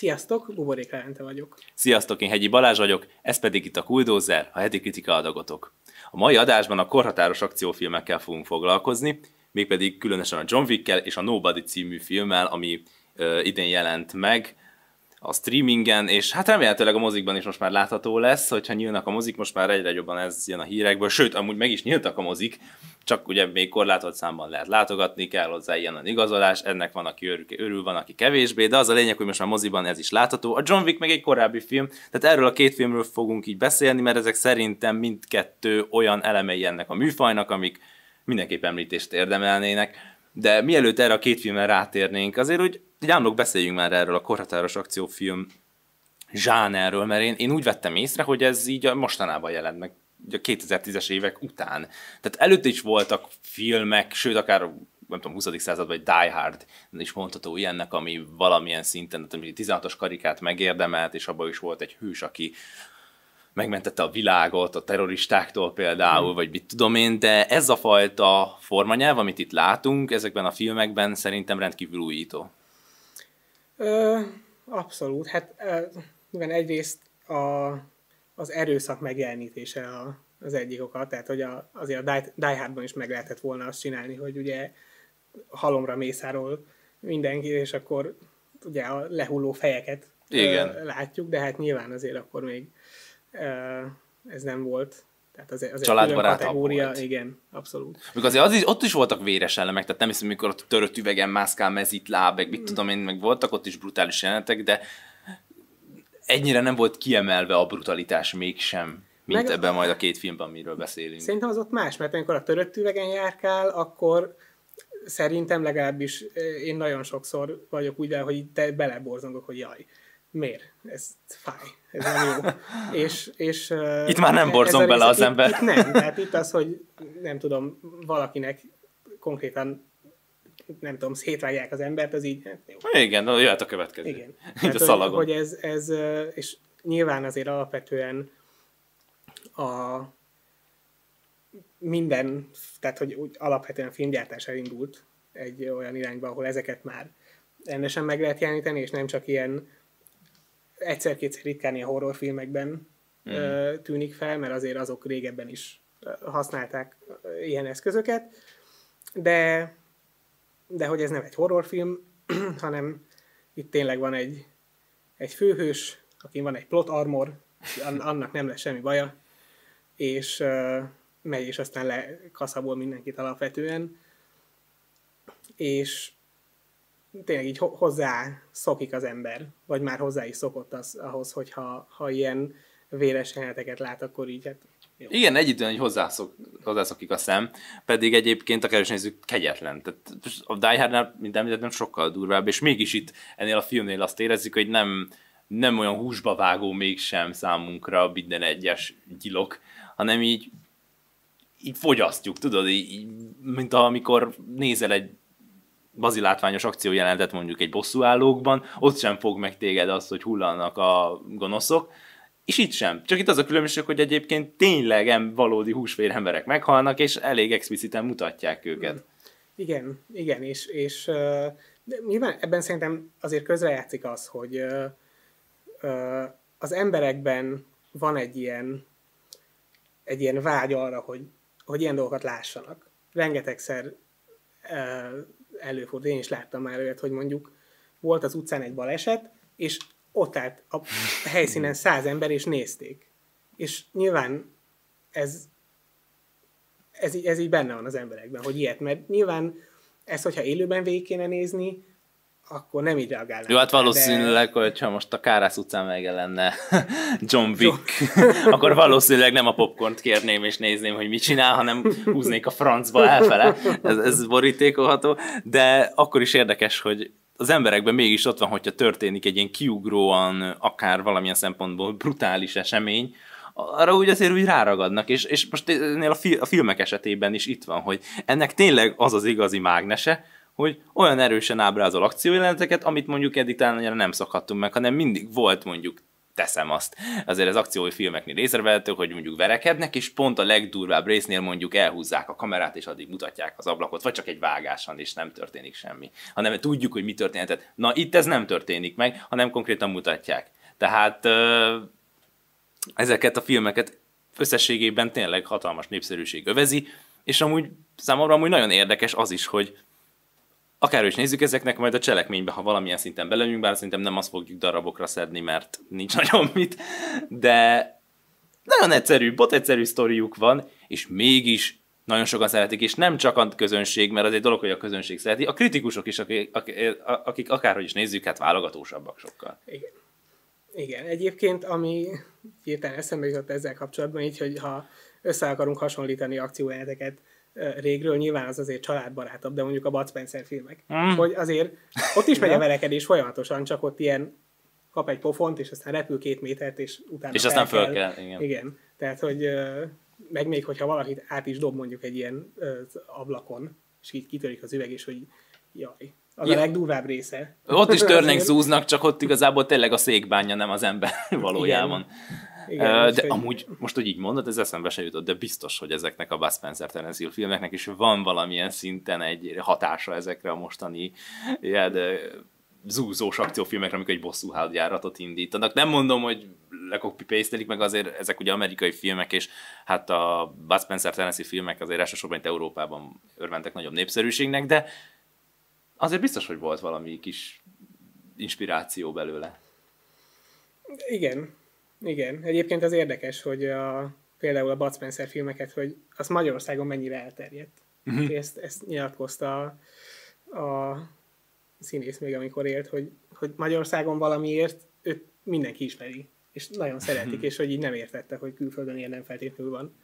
Sziasztok, Buborék Levente vagyok. Sziasztok, én Hegyi Balázs vagyok, ez pedig itt a Kuldózer, a heti kritika adagotok. A mai adásban a korhatáros akciófilmekkel fogunk foglalkozni, mégpedig különösen a John Wick-kel és a Nobody című filmmel, ami ö, idén jelent meg a streamingen, és hát remélhetőleg a mozikban is most már látható lesz, hogyha nyílnak a mozik, most már egyre jobban ez jön a hírekből, sőt, amúgy meg is nyíltak a mozik, csak ugye még korlátolt számban lehet látogatni, kell hozzá ilyen a igazolás, ennek van, aki örül, örül, van, aki kevésbé, de az a lényeg, hogy most már moziban ez is látható. A John Wick meg egy korábbi film, tehát erről a két filmről fogunk így beszélni, mert ezek szerintem mindkettő olyan elemei ennek a műfajnak, amik mindenképp említést érdemelnének. De mielőtt erre a két filmre rátérnénk, azért úgy Jánlok beszéljünk már erről a korhatáros akciófilm zsánerről, mert én, én úgy vettem észre, hogy ez így a mostanában jelent meg, a 2010-es évek után. Tehát előtte is voltak filmek, sőt, akár nem tudom, 20. század, vagy Die Hard is mondható ilyennek, ami valamilyen szinten, tehát 16-os karikát megérdemelt, és abban is volt egy hős, aki megmentette a világot a terroristáktól például, mm. vagy mit tudom én, de ez a fajta formanyelv, amit itt látunk ezekben a filmekben szerintem rendkívül újító. Ö, abszolút. Hát mivel egyrészt a, az erőszak megjelenítése a, az egyik oka, tehát hogy a, azért a Die, Die Hardban is meg lehetett volna azt csinálni, hogy ugye halomra mészáról mindenki, és akkor ugye a lehulló fejeket Igen. Ö, látjuk, de hát nyilván azért akkor még ez nem volt tehát az, az Családbarát kategória, volt. igen, abszolút. Még azért az is, ott is voltak véres elemek, tehát nem hiszem, mikor ott törött üvegen mászkál mezit láb, meg mit mm. tudom én, meg voltak ott is brutális jelenetek, de ennyire nem volt kiemelve a brutalitás mégsem, mint meg, ebben majd a két filmben, amiről beszélünk. Szerintem az ott más, mert amikor a törött üvegen járkál, akkor szerintem legalábbis én nagyon sokszor vagyok úgy, hogy te beleborzongok, hogy jaj, miért? Ez fáj, ez nem jó. és, és, itt már nem borzong bele az itt, ember. Itt nem, tehát itt az, hogy nem tudom, valakinek konkrétan nem tudom, szétvágják az embert, az így... Jó. Igen, jöhet a következő. Igen. Így a szalagon. Hogy, hogy ez, ez, és nyilván azért alapvetően a minden, tehát hogy úgy alapvetően filmgyártás elindult egy olyan irányba, ahol ezeket már rendesen meg lehet jeleníteni, és nem csak ilyen egyszer-kétszer ritkán ilyen horrorfilmekben mm. tűnik fel, mert azért azok régebben is használták ilyen eszközöket, de, de hogy ez nem egy horrorfilm, hanem itt tényleg van egy, egy főhős, aki van egy plot armor, annak nem lesz semmi baja, és uh, megy, és aztán lekaszabol mindenkit alapvetően, és tényleg így hozzá szokik az ember, vagy már hozzá is szokott az, ahhoz, hogy ha, ilyen véres jeleneteket lát, akkor így hát jó. Igen, együtt hogy hozzászok, hozzászokik a szem, pedig egyébként a keres nézzük kegyetlen. Tehát a Die Hardnál, mint említettem, sokkal durvább, és mégis itt ennél a filmnél azt érezzük, hogy nem, nem olyan húsba vágó mégsem számunkra minden egyes gyilok, hanem így, így fogyasztjuk, tudod, így, mint amikor nézel egy bazilátványos akciójelentet mondjuk egy bosszúállókban, ott sem fog meg téged az, hogy hullanak a gonoszok, és itt sem. Csak itt az a különbség, hogy egyébként tényleg valódi húsvér emberek meghalnak, és elég expliciten mutatják őket. Igen, igen, és, és nyilván ebben szerintem azért közrejátszik az, hogy az emberekben van egy ilyen, egy ilyen vágy arra, hogy, hogy ilyen dolgokat lássanak. Rengetegszer előfordul, én is láttam már olyat, hogy mondjuk volt az utcán egy baleset, és ott állt a helyszínen száz ember, és nézték. És nyilván ez, ez, ez így benne van az emberekben, hogy ilyet, mert nyilván ezt, hogyha élőben végig kéne nézni, akkor nem így reagálnánk. Jó, hát valószínűleg, de... hogyha most a Kárász utcán lenne John Wick, akkor valószínűleg nem a popcornt kérném és nézném, hogy mit csinál, hanem húznék a francba elfele. Ez, ez borítékolható, de akkor is érdekes, hogy az emberekben mégis ott van, hogyha történik egy ilyen kiugróan, akár valamilyen szempontból brutális esemény, arra úgy azért úgy ráragadnak, és, és most a, fi, a filmek esetében is itt van, hogy ennek tényleg az az igazi mágnese, hogy olyan erősen ábrázol akciójeleneteket, amit mondjuk eddig talán nem szokhattunk meg, hanem mindig volt mondjuk teszem azt. Azért az akciói filmeknél észrevehető, hogy mondjuk verekednek, és pont a legdurvább résznél mondjuk elhúzzák a kamerát, és addig mutatják az ablakot, vagy csak egy vágáson, és nem történik semmi. Hanem tudjuk, hogy mi történhetett. Na itt ez nem történik meg, hanem konkrétan mutatják. Tehát ezeket a filmeket összességében tényleg hatalmas népszerűség övezi, és amúgy számomra amúgy nagyon érdekes az is, hogy akár is nézzük ezeknek majd a cselekménybe, ha valamilyen szinten belőjünk, bár szerintem nem azt fogjuk darabokra szedni, mert nincs nagyon mit, de nagyon egyszerű, bot egyszerű sztoriuk van, és mégis nagyon sokan szeretik, és nem csak a közönség, mert az egy dolog, hogy a közönség szereti, a kritikusok is, akik, akik, akárhogy is nézzük, hát válogatósabbak sokkal. Igen. Igen, egyébként, ami hirtelen eszembe jutott ezzel kapcsolatban, így, hogy ha össze akarunk hasonlítani akciójeleneteket régről, nyilván az azért családbarátabb, de mondjuk a Bud Spencer filmek. Mm. Hogy azért ott is megy a verekedés folyamatosan, csak ott ilyen kap egy pofont, és aztán repül két métert, és utána És aztán föl kell. Igen. igen. Tehát, hogy meg még, hogyha valakit át is dob mondjuk egy ilyen ablakon, és így kitörik az üveg, és hogy jaj, az ja. a legdurvább része. Ott is törnek zúznak, csak ott igazából tényleg a székbánja, nem az ember valójában. Igen. Igen, de amúgy, most, hogy így mondod, ez eszembe se jutott, de biztos, hogy ezeknek a Bud Spencer Terence filmeknek is van valamilyen szinten egy hatása ezekre a mostani ilyen, zúzós akciófilmekre, amikor egy bosszú hadjáratot indítanak. Nem mondom, hogy lekoppi paste meg azért ezek ugye amerikai filmek, és hát a Bud Spencer Tennessee filmek azért elsősorban itt Európában örventek nagyobb népszerűségnek, de azért biztos, hogy volt valami kis inspiráció belőle. Igen, igen. Egyébként az érdekes, hogy a, például a Bud Spencer filmeket, hogy az Magyarországon mennyire elterjedt. Uh-huh. Ezt, ezt nyilatkozta a, a színész még, amikor élt, hogy, hogy Magyarországon valamiért őt mindenki ismeri, és nagyon szeretik, uh-huh. és hogy így nem értette, hogy külföldön ilyen nem feltétlenül van.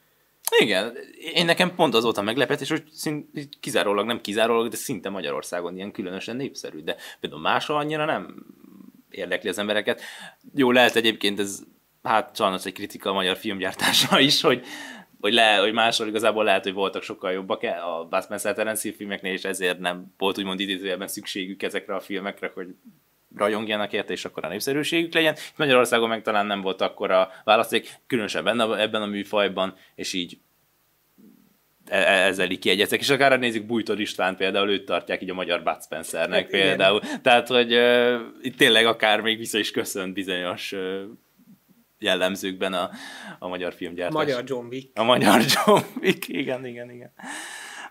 Igen, én nekem pont az volt a meglepetés, hogy szint, kizárólag, nem kizárólag, de szinte Magyarországon ilyen különösen népszerű, de például máshol annyira nem érdekli az embereket. Jó, lehet egyébként ez, hát sajnos egy kritika a magyar filmgyártásra is, hogy, hogy, le, hogy máshol igazából lehet, hogy voltak sokkal jobbak a Bud Spencer Terence filmeknél, és ezért nem volt úgymond idézőjelben szükségük ezekre a filmekre, hogy rajongjanak érte, és akkor a népszerűségük legyen. Magyarországon meg talán nem volt akkor a választék, különösen benne, ebben a műfajban, és így e, e, ezzel így kiegyeztek, és akár nézzük Bújtor István például, őt tartják így a magyar Bud Spencernek hát, például. Igen. Tehát, hogy uh, itt tényleg akár még vissza is köszönt bizonyos uh, jellemzőkben a, a magyar filmgyártás. Magyar John Wick. A magyar John Wick, igen, igen, igen.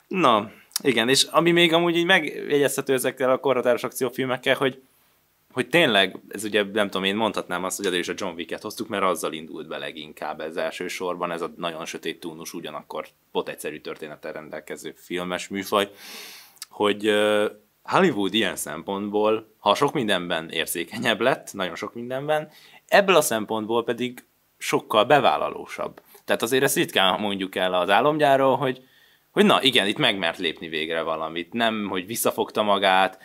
Na, igen, és ami még amúgy így megjegyezhető ezekkel a korhatáros akciófilmekkel, hogy hogy tényleg, ez ugye nem tudom, én mondhatnám azt, hogy is a John Wick-et hoztuk, mert azzal indult be leginkább ez elsősorban, ez a nagyon sötét túnus, ugyanakkor pot egyszerű történettel rendelkező filmes műfaj, hogy Hollywood ilyen szempontból, ha sok mindenben érzékenyebb lett, nagyon sok mindenben, ebből a szempontból pedig sokkal bevállalósabb. Tehát azért ezt ritkán mondjuk el az álomgyáról, hogy, hogy na igen, itt megmert lépni végre valamit, nem, hogy visszafogta magát,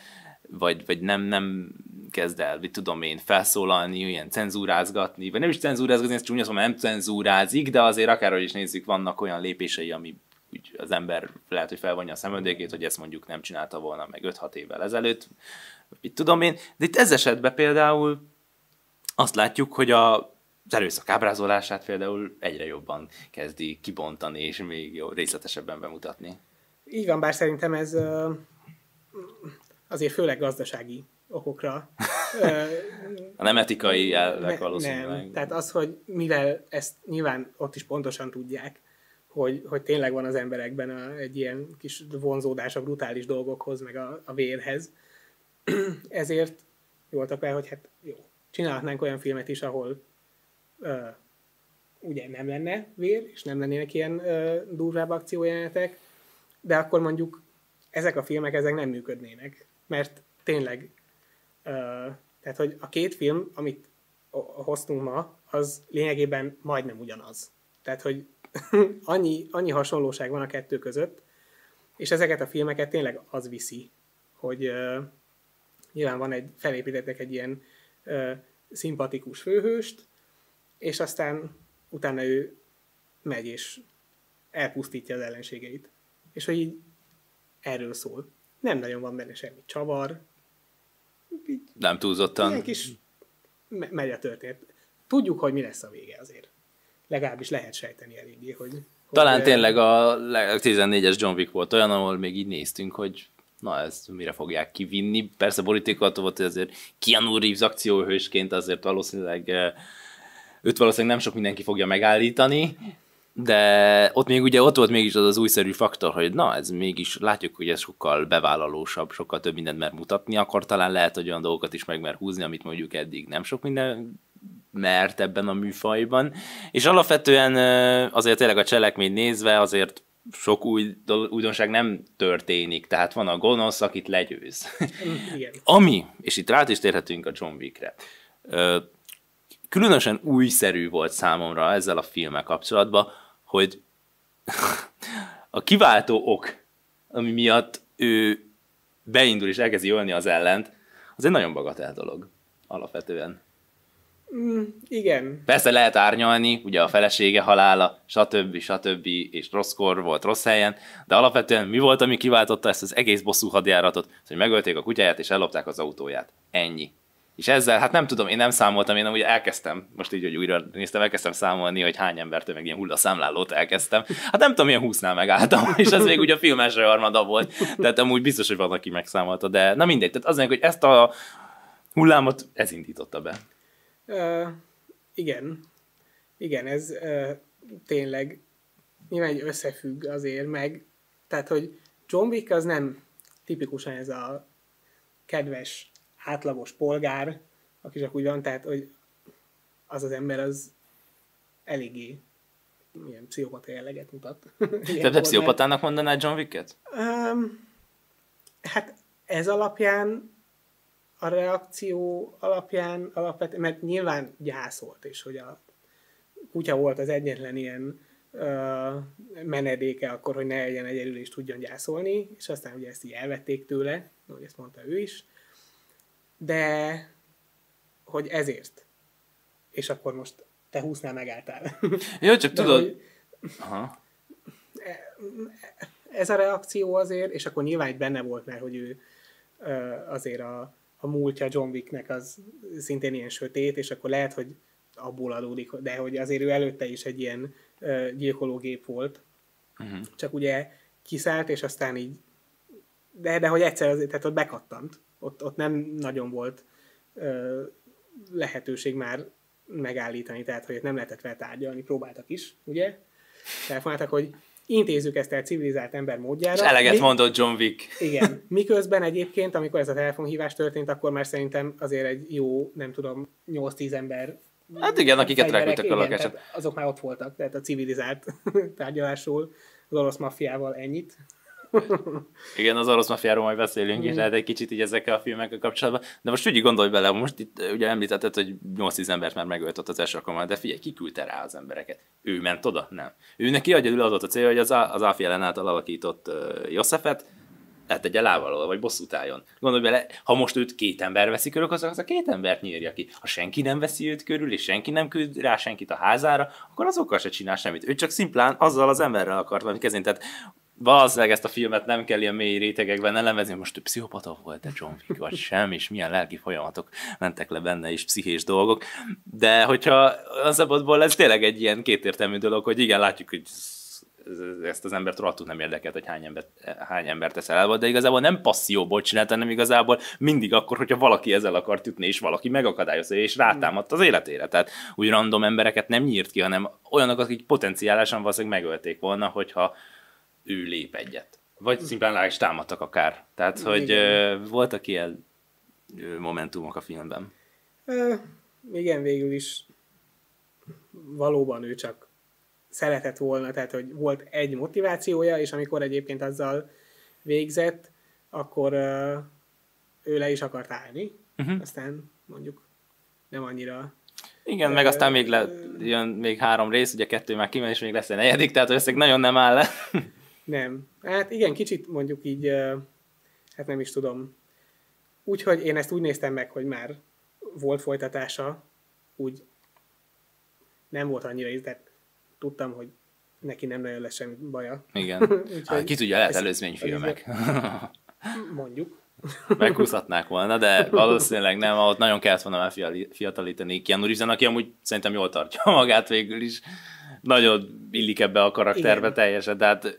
vagy, vagy nem, nem kezd el, mit tudom én, felszólalni, ilyen cenzúrázgatni, vagy nem is cenzúrázgatni, ez csúnya, nem cenzúrázik, de azért akárhogy is nézzük, vannak olyan lépései, ami úgy az ember lehet, hogy felvonja a szemöldékét, hogy ezt mondjuk nem csinálta volna meg 5-6 évvel ezelőtt, mit tudom én, de itt ez esetben például azt látjuk, hogy a, az erőszak ábrázolását például egyre jobban kezdi kibontani, és még jó, részletesebben bemutatni. Így van, bár szerintem ez azért főleg gazdasági okokra. a nem etikai jelleg valószínűleg. Nem. Tehát az, hogy mivel ezt nyilván ott is pontosan tudják, hogy, hogy tényleg van az emberekben a, egy ilyen kis vonzódás a brutális dolgokhoz, meg a, a vérhez, ezért voltak el, hogy hát csinálhatnánk olyan filmet is, ahol ö, ugye nem lenne vér, és nem lennének ilyen ö, durvább akciójelenetek, de akkor mondjuk ezek a filmek ezek nem működnének, mert tényleg tehát, hogy a két film, amit hoztunk ma, az lényegében majdnem ugyanaz. Tehát, hogy annyi, annyi hasonlóság van a kettő között, és ezeket a filmeket tényleg az viszi, hogy uh, nyilván van egy, felépítettek egy ilyen uh, szimpatikus főhőst, és aztán utána ő megy és elpusztítja az ellenségeit. És hogy így erről szól. Nem nagyon van benne semmi csavar, így, nem túlzottan. Ilyen kis me- megy a történet. tudjuk, hogy mi lesz a vége azért. Legalábbis lehet sejteni eléggé, hogy... Talán hogy, tényleg a 14-es John Wick volt olyan, ahol még így néztünk, hogy na ezt mire fogják kivinni. Persze politikát volt, hogy azért Keanu Reeves akcióhősként azért valószínűleg őt valószínűleg nem sok mindenki fogja megállítani, de ott még ugye ott volt mégis az az újszerű faktor, hogy na, ez mégis látjuk, hogy ez sokkal bevállalósabb, sokkal több mindent mer mutatni, akkor talán lehet, hogy olyan dolgokat is meg mer húzni, amit mondjuk eddig nem sok minden mert ebben a műfajban. És alapvetően azért tényleg a cselekmény nézve azért sok új újdonság nem történik, tehát van a gonosz, akit legyőz. Igen. Ami, és itt rá is térhetünk a John Wickre, különösen újszerű volt számomra ezzel a filmmel kapcsolatban, hogy a kiváltó ok, ami miatt ő beindul és elkezdi ölni az ellent, az egy nagyon bagatel dolog, alapvetően. Mm, igen. Persze lehet árnyalni, ugye a felesége halála, stb. stb. és rosszkor volt rossz helyen, de alapvetően mi volt, ami kiváltotta ezt az egész bosszú hadjáratot, hogy megölték a kutyáját és ellopták az autóját. Ennyi. És ezzel, hát nem tudom, én nem számoltam, én ugye elkezdtem, most így, hogy újra néztem, elkezdtem számolni, hogy hány embertől meg ilyen hullaszámlálót elkezdtem. Hát nem tudom, milyen húsznál megálltam, és ez még ugye a film első harmada volt, tehát amúgy biztos, hogy van, aki megszámolta, de na mindegy, tehát azért, hogy ezt a hullámot ez indította be. Uh, igen. Igen, ez uh, tényleg nyilván egy összefügg azért meg, tehát, hogy John Wick az nem tipikusan ez a kedves, átlagos polgár, aki csak úgy van, tehát, hogy az az ember az eléggé milyen pszichopata jelleget mutat. Te te pszichopatának mondanád John Wicket? Um, hát ez alapján a reakció alapján, alapvetően, mert nyilván gyászolt, és hogy a kutya volt az egyetlen ilyen uh, menedéke akkor, hogy ne legyen egyedül és tudjon gyászolni, és aztán ugye ezt így elvették tőle, ahogy ezt mondta ő is, de hogy ezért. És akkor most te húsznál megálltál. Jó, csak de tudod... Hogy, Aha. Ez a reakció azért, és akkor nyilván benne volt, mert hogy ő azért a, a múltja John Wicknek az szintén ilyen sötét, és akkor lehet, hogy abból adódik, de hogy azért ő előtte is egy ilyen uh, gyilkológép volt. Uh-huh. Csak ugye kiszállt, és aztán így de, de hogy egyszer azért, tehát ott bekattant. Ott, ott nem nagyon volt uh, lehetőség már megállítani, tehát hogy nem lehetett vele tárgyalni, próbáltak is, ugye? Telefonáltak, hogy intézzük ezt el civilizált ember módjára. És eleget Mi... mondott John Wick. Igen. Miközben egyébként, amikor ez a telefonhívás történt, akkor már szerintem azért egy jó, nem tudom, 8-10 ember Hát igen, akiket rekültek a lakását. Azok már ott voltak, tehát a civilizált tárgyalásról az orosz maffiával ennyit. Igen, az orosz mafiáról majd beszélünk is, lehet egy kicsit így ezekkel a filmekkel kapcsolatban. De most úgy gondolj bele, most itt ugye említetted, hogy 8-10 embert már megölt ott az első alkalommal, de figyelj, ki küldte rá az embereket? Ő ment oda? Nem. Ő neki egyedül adott a cél, hogy az, az Áfi ellen által alakított uh, Józsefet egy lábalól, vagy bosszút álljon. Gondolj bele, ha most őt két ember veszi körül, az, az a két embert nyírja ki. Ha senki nem veszi őt körül, és senki nem küld rá senkit a házára, akkor azokkal se csinál semmit. Ő csak szimplán azzal az emberrel akart valami kezdeni. Tehát valószínűleg ezt a filmet nem kell ilyen mély rétegekben elemezni, most ő pszichopata volt, de John Wick vagy sem, és milyen lelki folyamatok mentek le benne, és pszichés dolgok. De hogyha az szabadból ez tényleg egy ilyen kétértelmű dolog, hogy igen, látjuk, hogy ezt az embert rohadtul nem érdekelt, hogy hány embert, hány embert teszel el, de igazából nem passzióból csinálta, hanem igazából mindig akkor, hogyha valaki ezzel akart ütni, és valaki megakadályozza, és rátámadt az életére. Tehát úgy random embereket nem nyírt ki, hanem olyanokat, akik potenciálisan valószínűleg megölték volna, hogyha ő lép egyet. Vagy szimplán rá is támadtak akár. Tehát, igen. hogy uh, voltak ilyen momentumok a filmben. Uh, igen, végül is valóban ő csak szeretett volna, tehát hogy volt egy motivációja, és amikor egyébként azzal végzett, akkor uh, ő le is akart állni, uh-huh. aztán mondjuk nem annyira igen, meg aztán még le, jön még három rész, ugye kettő már kimen, és még lesz egy negyedik, tehát összeg nagyon nem áll le. Nem. Hát igen, kicsit mondjuk így, hát nem is tudom. Úgyhogy én ezt úgy néztem meg, hogy már volt folytatása, úgy nem volt annyira, tehát tudtam, hogy neki nem nagyon lesz semmi baja. Igen. Úgyhogy hát, ki tudja, lehet előzményfilmek. Mondjuk. Meghúzhatnák volna, de valószínűleg nem, ott nagyon kellett volna már fiatalítani Keanu Reeves-en, aki amúgy szerintem jól tartja magát végül is. Nagyon illik ebbe a karakterbe Igen. teljesen, tehát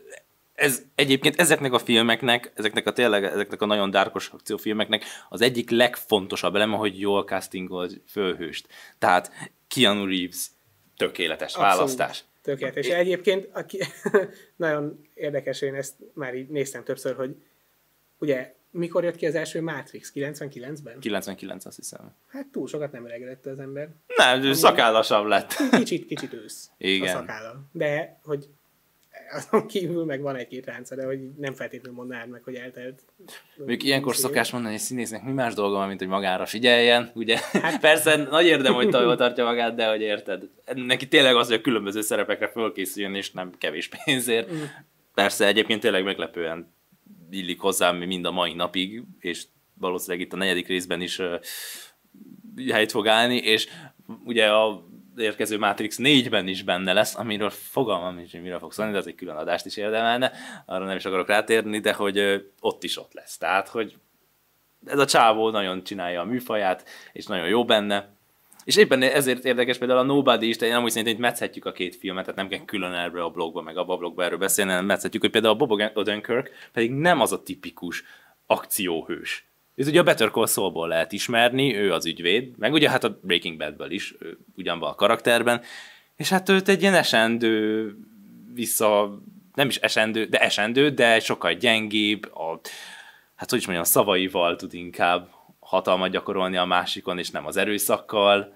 ez egyébként ezeknek a filmeknek, ezeknek a tényleg, ezeknek a nagyon dárkos akciófilmeknek az egyik legfontosabb eleme, hogy jól castingol főhőst. Tehát Keanu Reeves tökéletes Abszolút. választás. Tökéletes. És egyébként aki, nagyon érdekes, én ezt már így néztem többször, hogy ugye mikor jött ki az első Matrix? 99-ben? 99, azt hiszem. Hát túl sokat nem öregedett az ember. Nem, Ami szakállasabb lett. Kicsit, kicsit ősz Igen. a szakálla. De, hogy azon kívül meg van egy-két de hogy nem feltétlenül mondanád meg, hogy eltelt. Még ilyenkor szokás mondani, hogy színésznek mi más dolga van, mint hogy magára figyeljen, ugye? Hát persze nagy érdem, hogy jól tartja magát, de hogy érted. Neki tényleg az, hogy a különböző szerepekre fölkészüljön, és nem kevés pénzért. Mm. Persze egyébként tényleg meglepően illik hozzám mind a mai napig, és valószínűleg itt a negyedik részben is uh, helyt fog állni, és ugye a érkező Matrix 4-ben is benne lesz, amiről fogalmam nincs, hogy mire fog szólni, de ez egy külön adást is érdemelne, arra nem is akarok rátérni, de hogy ott is ott lesz. Tehát, hogy ez a csávó nagyon csinálja a műfaját, és nagyon jó benne. És éppen ezért érdekes például a Nobody is, én amúgy szerintem hogy metszhetjük a két filmet, tehát nem kell külön erről a blogba, meg abba a blogba erről beszélni, hanem metszhetjük, hogy például a Bob Odenkirk pedig nem az a tipikus akcióhős ez ugye a Better Call Saul-ból lehet ismerni, ő az ügyvéd, meg ugye hát a Breaking Badből is, ugyanban a karakterben, és hát őt egy ilyen esendő, vissza, nem is esendő, de esendő, de sokkal gyengébb, a, hát hogy is mondjam, szavaival tud inkább hatalmat gyakorolni a másikon, és nem az erőszakkal,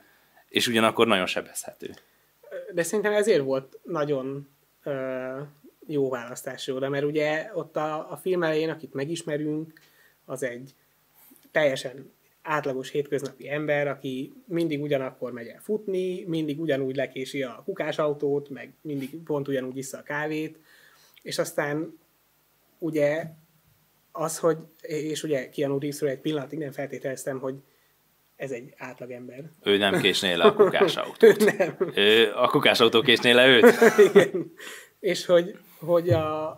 és ugyanakkor nagyon sebezhető. De szerintem ezért volt nagyon ö, jó választás oda, mert ugye ott a, a film elején, akit megismerünk, az egy teljesen átlagos hétköznapi ember, aki mindig ugyanakkor megy el futni, mindig ugyanúgy lekési a kukásautót, meg mindig pont ugyanúgy iszza a kávét, és aztán ugye az, hogy, és ugye Keanu Reevesről egy pillanatig nem feltételeztem, hogy ez egy átlagember. Ő nem késné le a kukásautót. nem. Ő, a kukásautó késné le őt. Igen. És hogy, hogy a,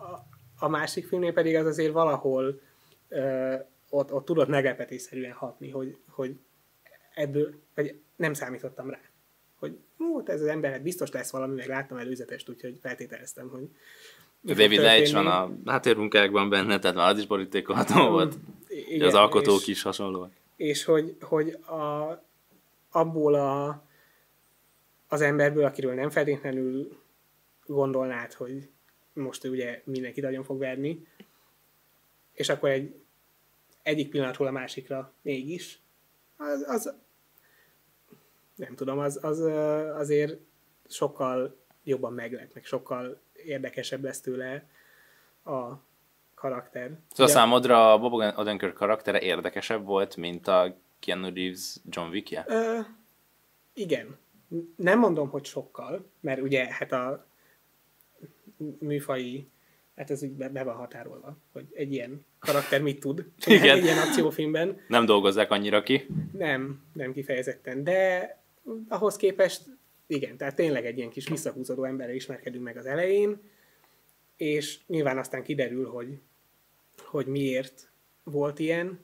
a másik filmnél pedig az azért valahol ott, ott tudott meglepetésszerűen hatni, hogy, hogy ebből, vagy nem számítottam rá. Hogy hú, ez az ember hát biztos lesz valami, meg láttam előzetest, úgyhogy feltételeztem, hogy David Leitch van a háttérmunkákban benne, tehát már az is borítékolható mm, volt. Igen, az alkotók és, is hasonlóak. És hogy, hogy a, abból a, az emberből, akiről nem feltétlenül gondolnád, hogy most ugye mindenki nagyon fog verni, és akkor egy egyik pillanatról a másikra mégis, az, az nem tudom, az, az azért sokkal jobban meglep, meg sokkal érdekesebb lesz tőle a karakter. Szóval Ugye, számodra a Bob Odenkirk karaktere érdekesebb volt, mint a Keanu Reeves John Wick-je? Ö, igen. Nem mondom, hogy sokkal, mert ugye hát a műfai hát ez úgy be, be van határolva, hogy egy ilyen karakter mit tud Igen. egy ilyen akciófilmben. Nem dolgozzák annyira ki? Nem, nem kifejezetten, de ahhoz képest igen, tehát tényleg egy ilyen kis visszahúzódó emberre ismerkedünk meg az elején, és nyilván aztán kiderül, hogy, hogy miért volt ilyen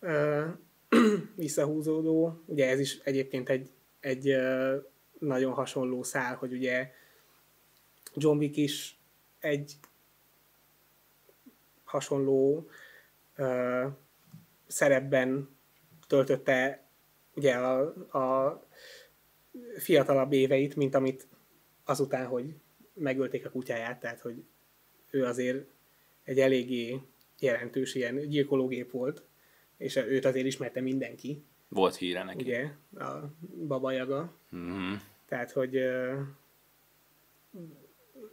uh, visszahúzódó. Ugye ez is egyébként egy, egy uh, nagyon hasonló szál, hogy ugye John Wick is egy hasonló ö, szerepben töltötte ugye a, a fiatalabb éveit, mint amit azután, hogy megölték a kutyáját, tehát hogy ő azért egy eléggé jelentős ilyen gyilkológép volt, és őt azért ismerte mindenki. Volt híre neki. Ugye, a Baba Jaga. Mm-hmm. Tehát, hogy uh,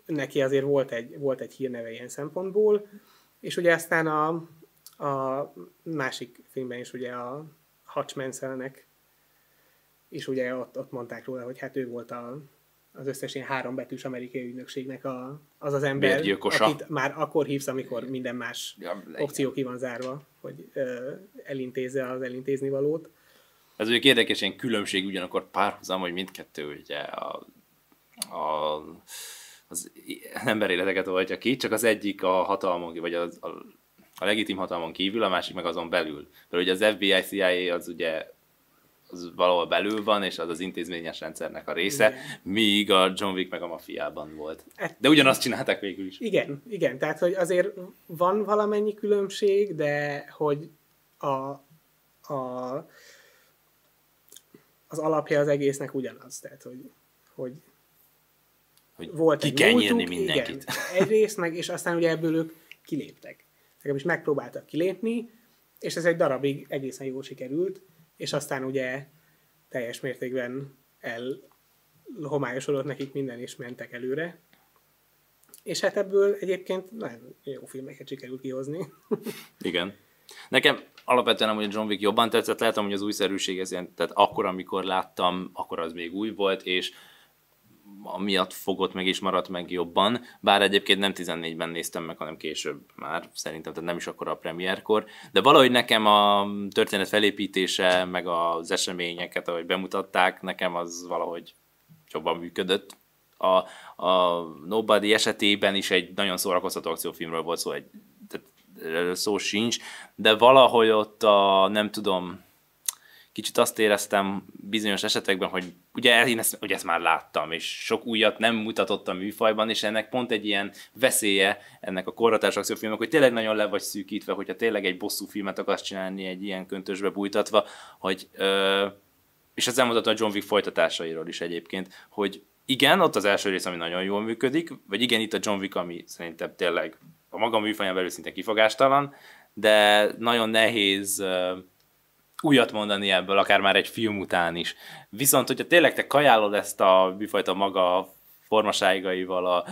neki azért volt egy, volt egy hírneve ilyen szempontból, és ugye aztán a, a másik filmben is ugye a Hutch Manselnek és ugye ott, ott mondták róla, hogy hát ő volt a, az összes ilyen három betűs amerikai ügynökségnek a, az az ember, Bérgyilkosa. akit már akkor hívsz, amikor minden más ja, opció ki van zárva, hogy ö, elintézze az elintézni valót. Ez ugye érdekes ilyen különbség, ugyanakkor párhuzam, hogy mindkettő ugye a, a az emberéleteket oltja ki, csak az egyik a hatalmon, vagy az, a, a legitim hatalmon kívül, a másik meg azon belül. Mert ugye az FBI, CIA az ugye az valahol belül van, és az az intézményes rendszernek a része, igen. míg a John Wick meg a mafiában volt. Hát- de ugyanazt csinálták végül is. Igen, igen, tehát hogy azért van valamennyi különbség, de hogy a, a, az alapja az egésznek ugyanaz, tehát hogy, hogy, hogy volt ki egy kell múltuk, mindenkit. Igen, egyrészt meg, és aztán ugye ebből ők kiléptek. is megpróbáltak kilépni, és ez egy darabig egészen jól sikerült, és aztán ugye teljes mértékben elhomályosodott nekik minden, és mentek előre. És hát ebből egyébként nagyon jó filmeket sikerült kihozni. Igen. Nekem alapvetően amúgy John Wick jobban tetszett, lehet, hogy az újszerűség, ez ilyen, tehát akkor, amikor láttam, akkor az még új volt, és amiatt fogott meg és maradt meg jobban, bár egyébként nem 14-ben néztem meg, hanem később már, szerintem tehát nem is akkor a premierkor, de valahogy nekem a történet felépítése, meg az eseményeket, ahogy bemutatták, nekem az valahogy jobban működött. A, a Nobody esetében is egy nagyon szórakoztató akciófilmről volt szó, egy, tehát szó sincs, de valahogy ott a, nem tudom, kicsit azt éreztem bizonyos esetekben, hogy ugye én ezt, ugye ezt már láttam, és sok újat nem mutatott a műfajban, és ennek pont egy ilyen veszélye ennek a korratás akciófilmnek, hogy tényleg nagyon le vagy szűkítve, hogyha tényleg egy bosszú filmet akarsz csinálni egy ilyen köntösbe bújtatva, hogy ö, és ez elmondhatom a John Wick folytatásairól is egyébként, hogy igen, ott az első rész, ami nagyon jól működik, vagy igen, itt a John Wick, ami szerintem tényleg a maga műfaján belül szinte kifogástalan, de nagyon nehéz újat mondani ebből, akár már egy film után is. Viszont, hogyha tényleg te kajálod ezt a műfajta maga formaságaival, a,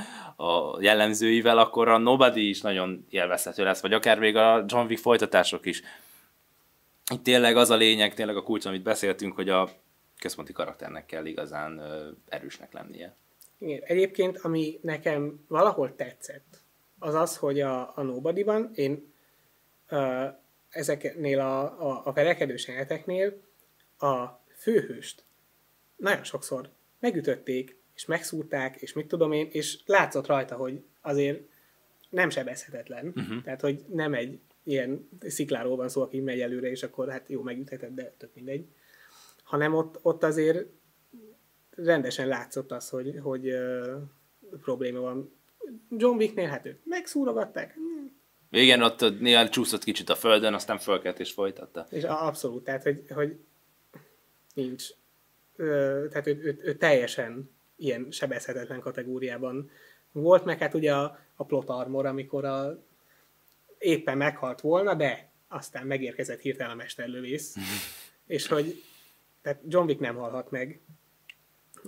a jellemzőivel, akkor a Nobody is nagyon élvezhető lesz, vagy akár még a John Wick folytatások is. Itt tényleg az a lényeg, tényleg a kulcs, amit beszéltünk, hogy a központi karakternek kell igazán erősnek lennie. Igen. Egyébként, ami nekem valahol tetszett, az az, hogy a, a Nobody-ban én uh, ezeknél a, a, a verekedős jeleneteknél a főhőst nagyon sokszor megütötték, és megszúrták, és mit tudom én, és látszott rajta, hogy azért nem sebezhetetlen. Uh-huh. Tehát, hogy nem egy ilyen szikláról van szó, aki megy előre, és akkor hát jó, megütheted, de tök mindegy. Hanem ott, ott azért rendesen látszott az, hogy, hogy uh, probléma van. John Wicknél hát őt megszúrogatták, igen, ott néha csúszott kicsit a földön, aztán fölkelt és folytatta. És abszolút, tehát hogy, hogy nincs. Ö, tehát ő, ő, ő, teljesen ilyen sebezhetetlen kategóriában volt, meg hát ugye a, a plot armor, amikor a, éppen meghalt volna, de aztán megérkezett hirtelen a mesterlövész, és hogy tehát John Wick nem halhat meg.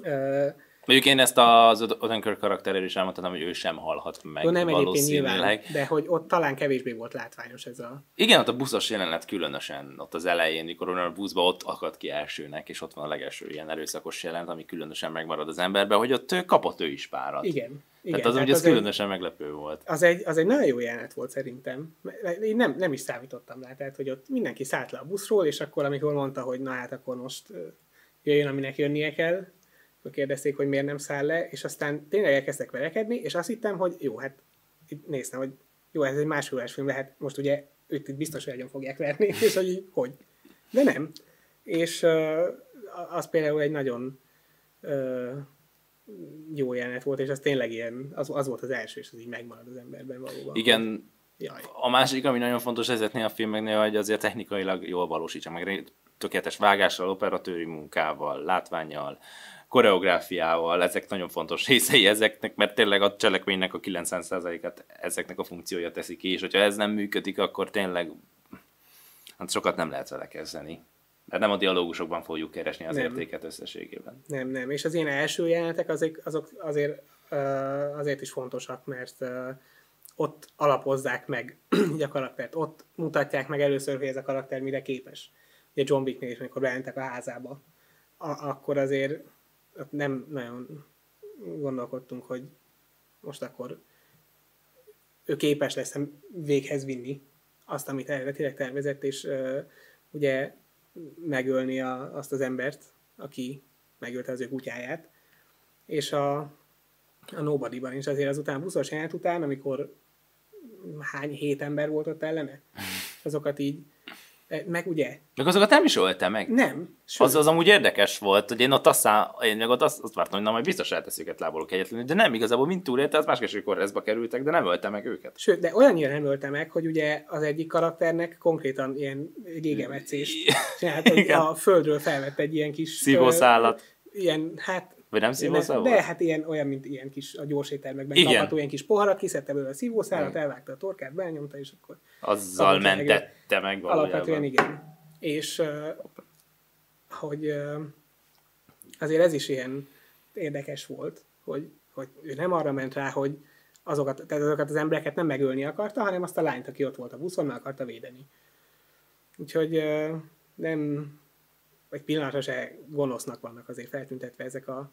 Ö, Mondjuk én ezt az Odenkirk karakterről is elmondtam, hogy ő sem halhat meg nem egyébként nyilván, de hogy ott talán kevésbé volt látványos ez a... Igen, ott a buszos jelenet különösen, ott az elején, mikor a buszba ott akad ki elsőnek, és ott van a legelső ilyen erőszakos jelenet, ami különösen megmarad az emberbe, hogy ott kapott ő is párat. Igen. Igen, tehát az, tehát az, az különösen egy, meglepő volt. Az egy, az egy nagyon jó jelenet volt szerintem. Én nem, nem is számítottam rá, tehát hogy ott mindenki szállt le a buszról, és akkor amikor mondta, hogy na hát akkor most jöjjön, aminek jönnie kell, kérdezték, hogy miért nem száll le, és aztán tényleg elkezdtek verekedni, és azt hittem, hogy jó, hát itt néztem, hogy jó, ez egy másfél film lehet, most ugye őt itt biztos, hogy fogják verni, és hogy hogy. De nem. És uh, az például egy nagyon uh, jó jelenet volt, és az tényleg ilyen, az, az volt az első, és az így megmarad az emberben valóban. Igen, Jaj. A másik, ami nagyon fontos ezeknél a filmeknél, hogy azért technikailag jól valósítsa meg, tökéletes vágással, operatőri munkával, látványjal, koreográfiával, ezek nagyon fontos részei ezeknek, mert tényleg a cselekménynek a 90%-át ezeknek a funkciója teszi ki, és hogyha ez nem működik, akkor tényleg hát sokat nem lehet vele kezdeni. Mert nem a dialógusokban fogjuk keresni az nem. értéket összességében. Nem, nem. És az én első jelenetek azok, azok azért, azért is fontosak, mert ott alapozzák meg a karaktert. Ott mutatják meg először, hogy ez a karakter mire képes. Ugye John Wicknél is, amikor bementek a házába, a- akkor azért nem nagyon gondolkodtunk, hogy most akkor ő képes lesz véghez vinni azt, amit eredetileg tervezett, és uh, ugye megölni a, azt az embert, aki megölte az ő kutyáját. És a, a Nobody-ban is azért azután a buszos jelent után, amikor hány hét ember volt ott ellene. Azokat így, meg ugye? Meg azokat nem is ölte meg. Nem. Sőt. Az, az amúgy érdekes volt, hogy én ott aztán, én meg ott azt, azt vártam, hogy na majd biztos elteszik őket lábolok egyetlenül, de nem, igazából mind túlélte, az másképp kórházba kerültek, de nem ölte meg őket. Sőt, de olyannyira nem ölte meg, hogy ugye az egyik karakternek konkrétan ilyen csinált, hogy a földről felvett egy ilyen kis... Szívószállat. Ilyen, hát vagy nem szívószál De, de hát ilyen, olyan, mint ilyen kis a gyors éttermekben kapható ilyen kis poharat, kiszedte belőle a szívószálat, elvágta a torkát, benyomta, és akkor... Azzal mentette meg valójában. Alapvetően igen. És hogy azért ez is ilyen érdekes volt, hogy, hogy ő nem arra ment rá, hogy azokat, tehát azokat az embereket nem megölni akarta, hanem azt a lányt, aki ott volt a buszon, meg akarta védeni. Úgyhogy nem, vagy pillanatra se gonosznak vannak azért feltüntetve ezek a,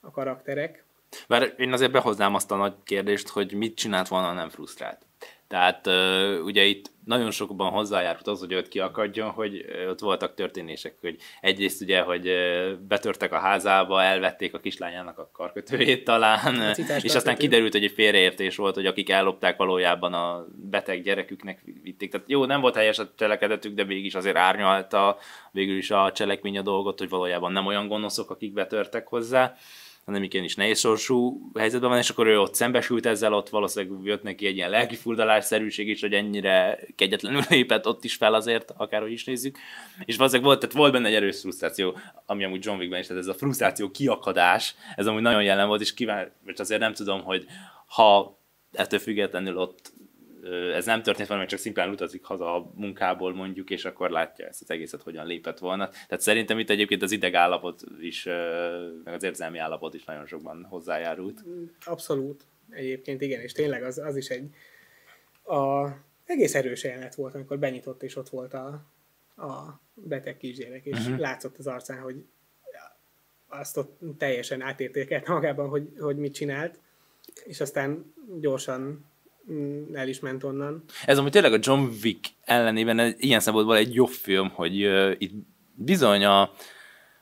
a karakterek. Bár én azért behoznám azt a nagy kérdést, hogy mit csinált volna, nem frusztrált. Tehát ugye itt nagyon sokban hozzájárult az, hogy őt kiakadjon, hogy ott voltak történések, hogy egyrészt ugye, hogy betörtek a házába, elvették a kislányának a karkötőjét talán, a és aztán kiderült, hogy egy félreértés volt, hogy akik ellopták valójában a beteg gyereküknek vitték. Tehát jó, nem volt helyes a cselekedetük, de mégis azért árnyalta végül is a cselekmény a dolgot, hogy valójában nem olyan gonoszok, akik betörtek hozzá hanem is nehéz sorsú helyzetben van, és akkor ő ott szembesült ezzel, ott valószínűleg jött neki egy ilyen lelkifurdalásszerűség is, hogy ennyire kegyetlenül lépett ott is fel azért, akárhogy is nézzük. És valószínűleg volt, tehát volt benne egy erős frusztráció, ami amúgy John Wickben is, tehát ez a frusztráció kiakadás, ez amúgy nagyon jelen volt, és kíván, mert azért nem tudom, hogy ha ettől függetlenül ott ez nem történt volna, csak szimplán utazik haza a munkából mondjuk, és akkor látja ezt az egészet, hogyan lépett volna. Tehát szerintem itt egyébként az idegállapot is, meg az érzelmi állapot is nagyon sokban hozzájárult. Abszolút. Egyébként igen, és tényleg az, az is egy a, egész erős jelenet volt, amikor benyitott, és ott volt a, a beteg kisgyerek, és uh-huh. látszott az arcán, hogy azt ott teljesen átértékelte magában, hogy, hogy mit csinált, és aztán gyorsan el is ment onnan. Ez amúgy tényleg a John Wick ellenében ilyen szempontból egy jobb film, hogy uh, itt bizony a,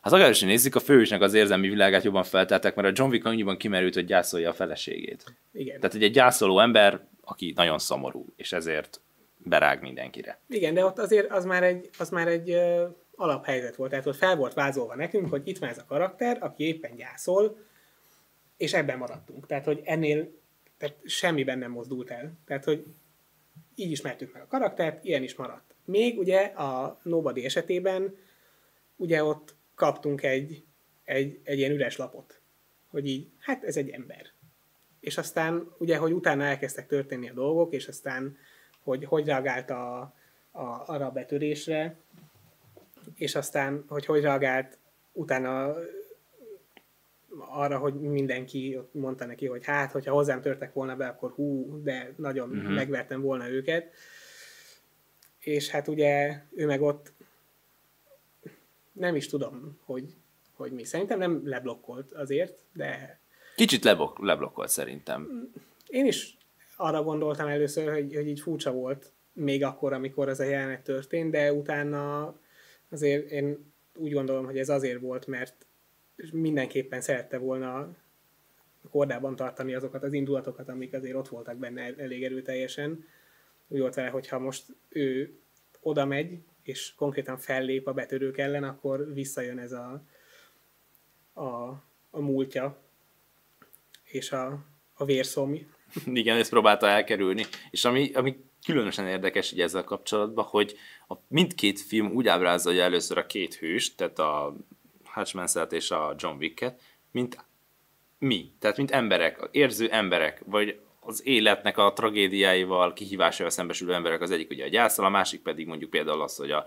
az akárhogy nézzük, a főhősnek az érzelmi világát jobban feltálták, mert a John Wick annyiban kimerült, hogy gyászolja a feleségét. Igen. Tehát egy, egy gyászoló ember, aki nagyon szomorú, és ezért berág mindenkire. Igen, de ott azért az már egy, az már egy uh, alaphelyzet volt. Tehát ott fel volt vázolva nekünk, hogy itt van ez a karakter, aki éppen gyászol, és ebben maradtunk. Tehát, hogy ennél tehát semmiben nem mozdult el. Tehát, hogy így ismertük meg a karaktert, ilyen is maradt. Még ugye a Nobody esetében ugye ott kaptunk egy, egy, egy ilyen üres lapot, hogy így, hát ez egy ember. És aztán ugye, hogy utána elkezdtek történni a dolgok, és aztán, hogy hogy reagált a, a, arra a betörésre, és aztán, hogy hogy reagált utána arra, hogy mindenki ott mondta neki, hogy hát, hogyha hozzám törtek volna be, akkor hú, de nagyon uh-huh. megvertem volna őket. És hát ugye ő meg ott nem is tudom, hogy, hogy mi. Szerintem nem leblokkolt azért, de... Kicsit leblok, leblokkolt szerintem. Én is arra gondoltam először, hogy, hogy így furcsa volt még akkor, amikor az a jelenet történt, de utána azért én úgy gondolom, hogy ez azért volt, mert mindenképpen szerette volna kordában tartani azokat az indulatokat, amik azért ott voltak benne elég erőteljesen. Úgy volt vele, hogyha most ő oda megy, és konkrétan fellép a betörők ellen, akkor visszajön ez a, a, a múltja, és a, a vérszomj. Igen, ezt próbálta elkerülni. És ami, ami különösen érdekes így ezzel kapcsolatban, hogy a mindkét film úgy ábrázolja először a két hőst, tehát a Hutchmanset és a John Wicket, mint mi, tehát mint emberek, érző emberek, vagy az életnek a tragédiáival, kihívásával szembesülő emberek, az egyik ugye a gyászal, a másik pedig mondjuk például az, hogy a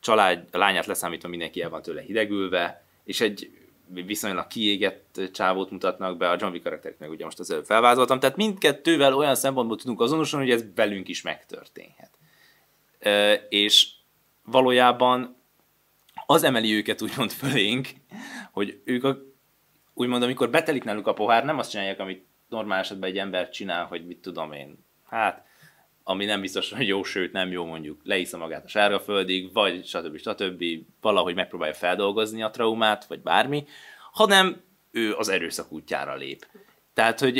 család, a lányát leszámítva mindenki el van tőle hidegülve, és egy viszonylag kiégett csávót mutatnak be, a John Wick karakterét meg ugye most az előbb felvázoltam, tehát mindkettővel olyan szempontból tudunk azonosulni, hogy ez velünk is megtörténhet. És valójában az emeli őket úgymond fölénk, hogy ők a, úgymond, amikor betelik náluk a pohár, nem azt csinálják, amit normál esetben egy ember csinál, hogy mit tudom én, hát, ami nem biztos, hogy jó, sőt nem jó mondjuk, leisza magát a sárga földig, vagy stb. stb. valahogy megpróbálja feldolgozni a traumát, vagy bármi, hanem ő az erőszak útjára lép. Tehát, hogy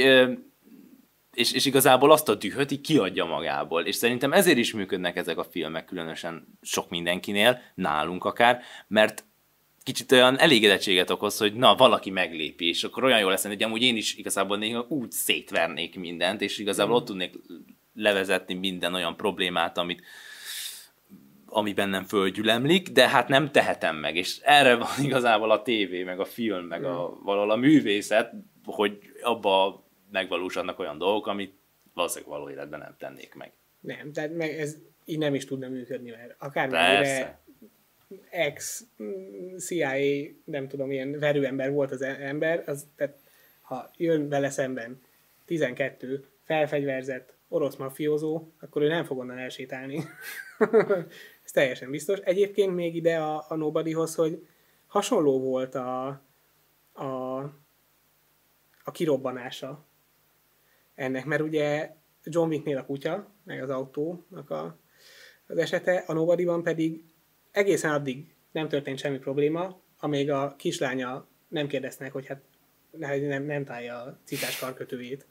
és, és igazából azt a dühöt így kiadja magából. És szerintem ezért is működnek ezek a filmek, különösen sok mindenkinél, nálunk akár, mert kicsit olyan elégedettséget okoz, hogy na, valaki meglépi, és akkor olyan jó lesz, hogy amúgy én is igazából néha úgy szétvernék mindent, és igazából mm. ott tudnék levezetni minden olyan problémát, amit, ami bennem földgyülemlik, de hát nem tehetem meg, és erre van igazából a tévé, meg a film, meg a, mm. valahol a művészet, hogy abba megvalósulnak olyan dolgok, amit valószínűleg való életben nem tennék meg. Nem, tehát meg ez így nem is tudna működni, mert akármennyire ex CIA, nem tudom, ilyen verőember volt az ember, az, tehát ha jön vele szemben 12 felfegyverzett orosz mafiózó, akkor ő nem fog onnan elsétálni. Ez teljesen biztos. Egyébként még ide a, a Nobodyhoz, hogy hasonló volt a, a, a kirobbanása ennek, mert ugye John Wicknél a kutya, meg az autónak a, az esete, a Nobody-ban pedig egészen addig nem történt semmi probléma, amíg a kislánya nem kérdeznek, hogy hát nem, nem találja a citás karkötőjét.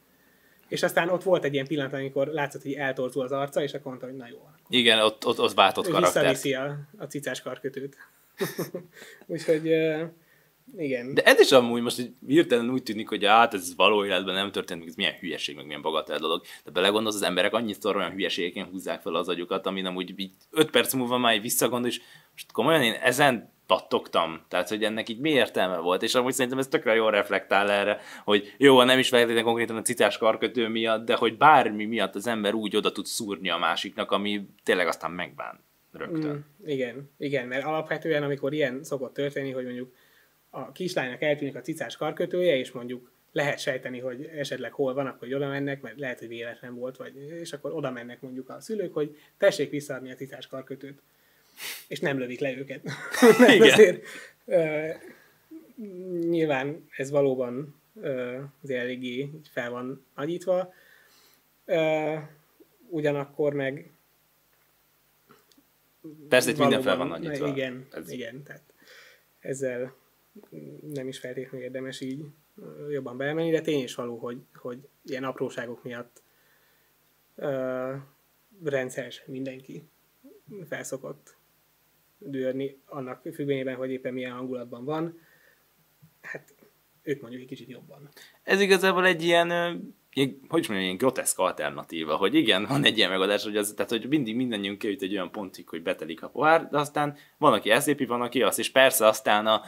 És aztán ott volt egy ilyen pillanat, amikor látszott, hogy eltorzul az arca, és akkor mondta, hogy na jó. Igen, ott, ott, ott váltott karakter. Visszaviszi a, a cicás karkötőt. Úgyhogy igen. De ez is amúgy most így hirtelen úgy tűnik, hogy hát ez való életben nem történt, ez milyen hülyeség, meg milyen bagatel dolog. De belegondolsz, az emberek annyit olyan hülyeségeken húzzák fel az agyukat, ami nem úgy így öt perc múlva már így visszagondol, és most komolyan én ezen pattogtam. Tehát, hogy ennek így mi értelme volt, és amúgy szerintem ez tökre jól reflektál erre, hogy jó, nem is feltétlenül konkrétan a citás karkötő miatt, de hogy bármi miatt az ember úgy oda tud szúrni a másiknak, ami tényleg aztán megbán rögtön. Mm, igen, igen, mert alapvetően, amikor ilyen szokott történni, hogy mondjuk a kislánynak eltűnik a cicás karkötője, és mondjuk lehet sejteni, hogy esetleg hol van, akkor oda mennek, mert lehet, hogy véletlen volt, vagy, és akkor oda mennek mondjuk a szülők, hogy tessék visszaadni a cicás karkötőt. És nem lövik le őket. Igen. azért uh, nyilván ez valóban uh, azért eléggé fel van nagyítva. Uh, ugyanakkor meg Persze, itt minden fel van nagyítva. Igen, ez... igen, tehát ezzel nem is feltétlenül érdemes így jobban belemenni, de tény is való, hogy, hogy ilyen apróságok miatt uh, rendszeresen mindenki felszokott dőrni annak függvényében, hogy éppen milyen hangulatban van. Hát ők mondjuk egy kicsit jobban. Ez igazából egy ilyen, hogy is mondjam, ilyen groteszk alternatíva, hogy igen, van egy ilyen megoldás, hogy, az, tehát, hogy mindig mindannyiunk kijut egy olyan pontig, hogy betelik a pohár, de aztán van, aki eszépi, van, aki azt, és persze aztán a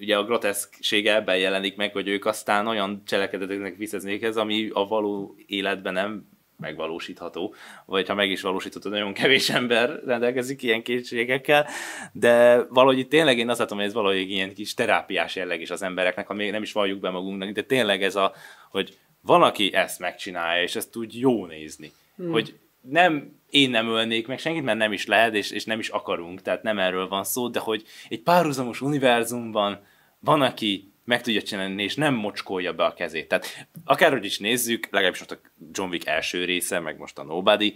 ugye a groteszksége ebben jelenik meg, hogy ők aztán olyan cselekedeteknek viszeznék ez, ami a való életben nem megvalósítható, vagy ha meg is valósítható, nagyon kevés ember rendelkezik ilyen készségekkel, de valahogy itt tényleg én azt látom, hogy ez valahogy ilyen kis terápiás jelleg is az embereknek, ha még nem is valljuk be magunknak, de tényleg ez a, hogy van, aki ezt megcsinálja, és ezt úgy jó nézni, hmm. hogy nem én nem ölnék meg senkit, mert nem is lehet, és, és nem is akarunk, tehát nem erről van szó, de hogy egy párhuzamos univerzumban van, aki meg tudja csinálni, és nem mocskolja be a kezét. Tehát akárhogy is nézzük, legalábbis most a John Wick első része, meg most a Nobody,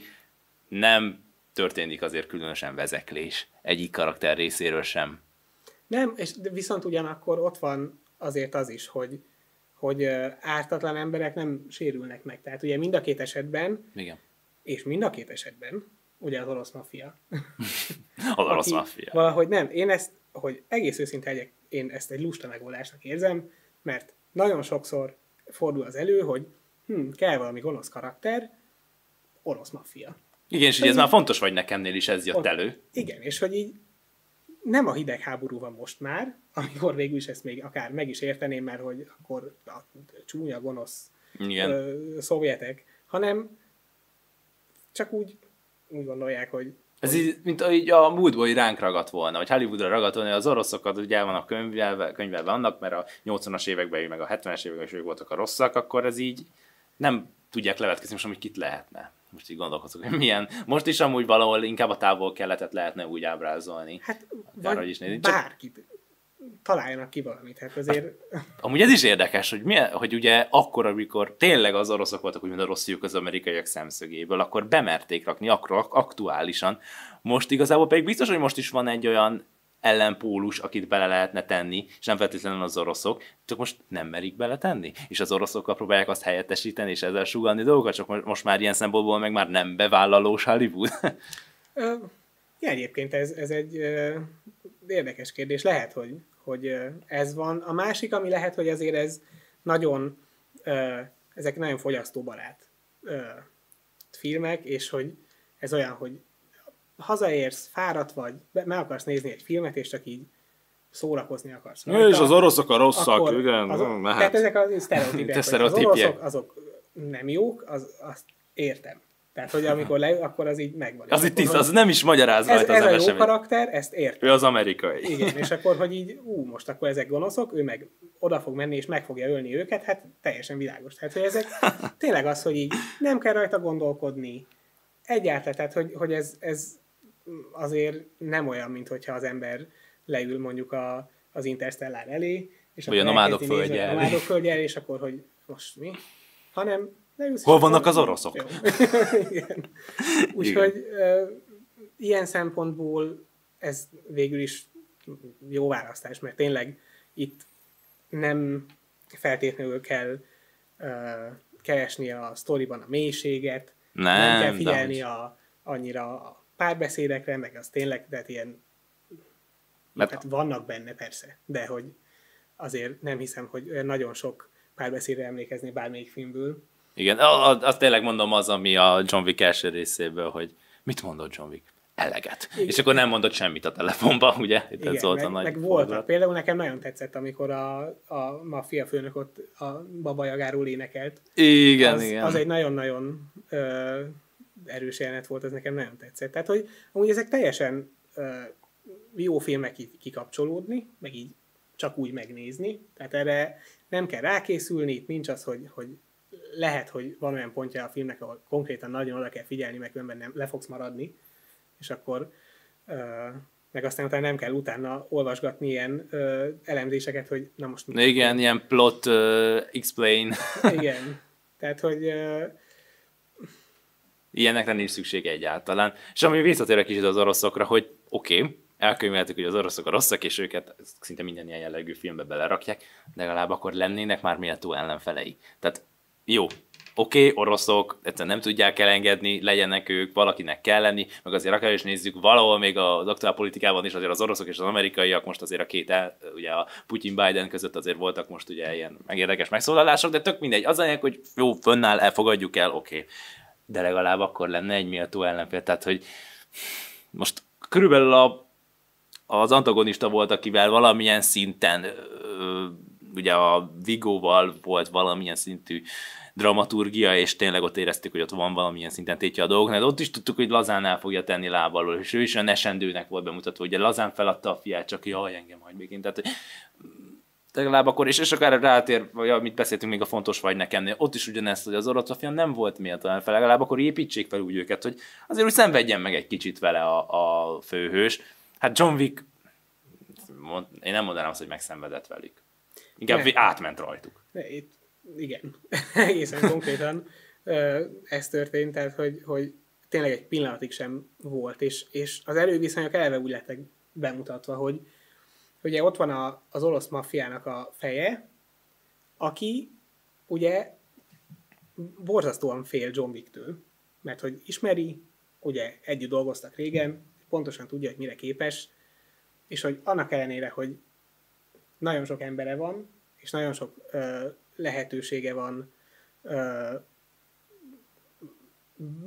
nem történik azért különösen vezeklés egyik karakter részéről sem. Nem, és viszont ugyanakkor ott van azért az is, hogy, hogy ártatlan emberek nem sérülnek meg. Tehát ugye mind a két esetben, Igen. És mind a két esetben, ugye az orosz maffia. az orosz maffia. Valahogy nem, én ezt, hogy egész őszinte legyek, én ezt egy lusta megoldásnak érzem, mert nagyon sokszor fordul az elő, hogy hm, kell valami gonosz karakter, orosz maffia. Igen, és ez, ez már fontos vagy nekemnél is ez jött ott, elő. Igen, és hogy így nem a hidegháború van most már, amikor végül is ezt még akár meg is érteném, mert hogy akkor a csúnya, gonosz Igen. Ö, szovjetek, hanem csak úgy, úgy gondolják, hogy ez így, mint így a múltból ránk ragadt volna, vagy Hollywoodra ragadt volna, az oroszokat ugye el vannak könyvelve, könyvelve annak, mert a 80-as években, meg a 70-es években is ők voltak a rosszak, akkor ez így nem tudják levetkezni most, hogy kit lehetne. Most így gondolkozok, hogy milyen. Most is amúgy valahol inkább a távol keletet lehetne úgy ábrázolni. Hát, vagy is nézni. bárkit találjanak ki valamit. Hát azért... Amúgy ez is érdekes, hogy, milyen, hogy ugye akkor, amikor tényleg az oroszok voltak úgymond a rossziuk az amerikaiak szemszögéből, akkor bemerték rakni akkor aktuálisan. Most igazából pedig biztos, hogy most is van egy olyan ellenpólus, akit bele lehetne tenni, és nem feltétlenül az oroszok, csak most nem merik beletenni, és az oroszokkal próbálják azt helyettesíteni, és ezzel sugalni dolgokat, csak most már ilyen szempontból meg már nem bevállalós Hollywood. Ja, egyébként ez, ez egy ö, érdekes kérdés. Lehet, hogy, hogy ez van. A másik, ami lehet, hogy azért ez nagyon, ezek nagyon fogyasztóbarát filmek, és hogy ez olyan, hogy hazaérsz, fáradt vagy, meg akarsz nézni egy filmet, és csak így szórakozni akarsz. Rajta, és az oroszok a rosszak, akkor igen. Azok, mehet. Tehát ezek a sztereotípiek. Az oroszok, azok nem jók, az, azt értem. Tehát, hogy amikor leül, akkor az így megvan. Az itt tiszta, az nem is magyaráz rajta ez, ez az a jó karakter, ezt értem. Ő az amerikai. Igen, és akkor, hogy így, ú, most akkor ezek gonoszok, ő meg oda fog menni, és meg fogja ölni őket, hát teljesen világos. Tehát, hogy ezek tényleg az, hogy így nem kell rajta gondolkodni, egyáltalán, tehát, hogy, hogy ez, ez azért nem olyan, mint hogyha az ember leül mondjuk a, az Interstellár elé, és Vagy akkor a nomádok földje A nomádok földje, és akkor, hogy most mi? Hanem leülsz, Hol vannak az oroszok? Úgyhogy uh, ilyen szempontból ez végül is jó választás, mert tényleg itt nem feltétlenül kell uh, keresni a sztoriban a mélységet, nem, nem kell figyelni a, annyira a párbeszédekre, meg az tényleg, tehát ilyen mert hát vannak benne persze, de hogy azért nem hiszem, hogy nagyon sok párbeszédre emlékezni bármelyik filmből. Igen, azt tényleg mondom az, ami a John Wick első részéből, hogy mit mondott John Wick? Eleget. Igen. És akkor nem mondott semmit a telefonban, ugye? Itt Igen, szólt meg, a nagy meg voltak. Például nekem nagyon tetszett, amikor a, a maffia főnök ott a babajagáról énekelt. Igen, az, igen. Az egy nagyon-nagyon ö, erős jelenet volt, ez nekem nagyon tetszett. Tehát, hogy amúgy ezek teljesen uh, jó filmek kikapcsolódni, meg így csak úgy megnézni. Tehát erre nem kell rákészülni, itt nincs az, hogy, hogy lehet, hogy van olyan pontja a filmnek, ahol konkrétan nagyon oda kell figyelni, meg különben nem, le fogsz maradni, és akkor uh, meg aztán utána nem kell utána olvasgatni ilyen uh, elemzéseket, hogy na most... Igen, mit ilyen plot uh, explain. Igen. Tehát, hogy uh, Ilyenekre nincs szükség egyáltalán. És ami visszatér egy kicsit az oroszokra, hogy oké, okay, elkönyveltük, hogy az oroszok a rosszak, és őket szinte minden ilyen jellegű filmbe belerakják, de legalább akkor lennének már méltó ellenfelei. Tehát jó, oké, okay, oroszok, egyszerűen nem tudják elengedni, legyenek ők, valakinek kell lenni, meg azért akár is nézzük, valahol még az aktuál politikában is azért az oroszok és az amerikaiak most azért a két, el, ugye a Putin-Biden között azért voltak most ugye ilyen megérdekes megszólalások, de tök mindegy, az anyag, hogy jó, fönnáll, elfogadjuk el, oké. Okay de legalább akkor lenne egy méltó ellenfél. Tehát, hogy most körülbelül a, az antagonista volt, akivel valamilyen szinten, ugye a Vigóval volt valamilyen szintű dramaturgia, és tényleg ott éreztük, hogy ott van valamilyen szinten tétje a dolgoknak, de ott is tudtuk, hogy lazán el fogja tenni lábalól, és ő is olyan esendőnek volt bemutatva, hogy lazán feladta a fiát, csak jaj, engem hagy még én. Tehát, legalább akkor, és, és akár rátér, vagy amit beszéltünk még a fontos vagy nekem, ott is ugyanezt, hogy az orosz film nem volt méltó fel, legalább akkor építsék fel úgy őket, hogy azért úgy szenvedjen meg egy kicsit vele a, a főhős. Hát John Wick, mond, én nem mondanám azt, hogy megszenvedett velük. Inkább nem. átment rajtuk. Ne, itt, igen, egészen konkrétan ez történt, tehát hogy, hogy tényleg egy pillanatig sem volt, és, és az erőviszonyok eleve úgy lettek bemutatva, hogy, ugye ott van a, az orosz maffiának a feje, aki ugye borzasztóan fél John Wick-től, mert hogy ismeri, ugye együtt dolgoztak régen, pontosan tudja, hogy mire képes, és hogy annak ellenére, hogy nagyon sok embere van, és nagyon sok ö, lehetősége van ö,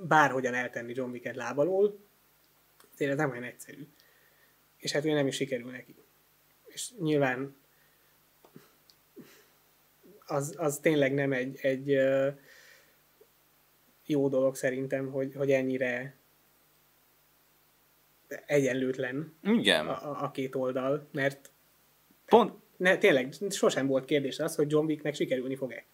bárhogyan eltenni John Wick-et lábalól, azért ez nem olyan egyszerű. És hát ugye nem is sikerül neki és nyilván az, az tényleg nem egy, egy jó dolog szerintem, hogy, hogy ennyire egyenlőtlen Igen. A, a két oldal, mert Pont. Ne, tényleg sosem volt kérdés az, hogy John Wicknek sikerülni fog-e.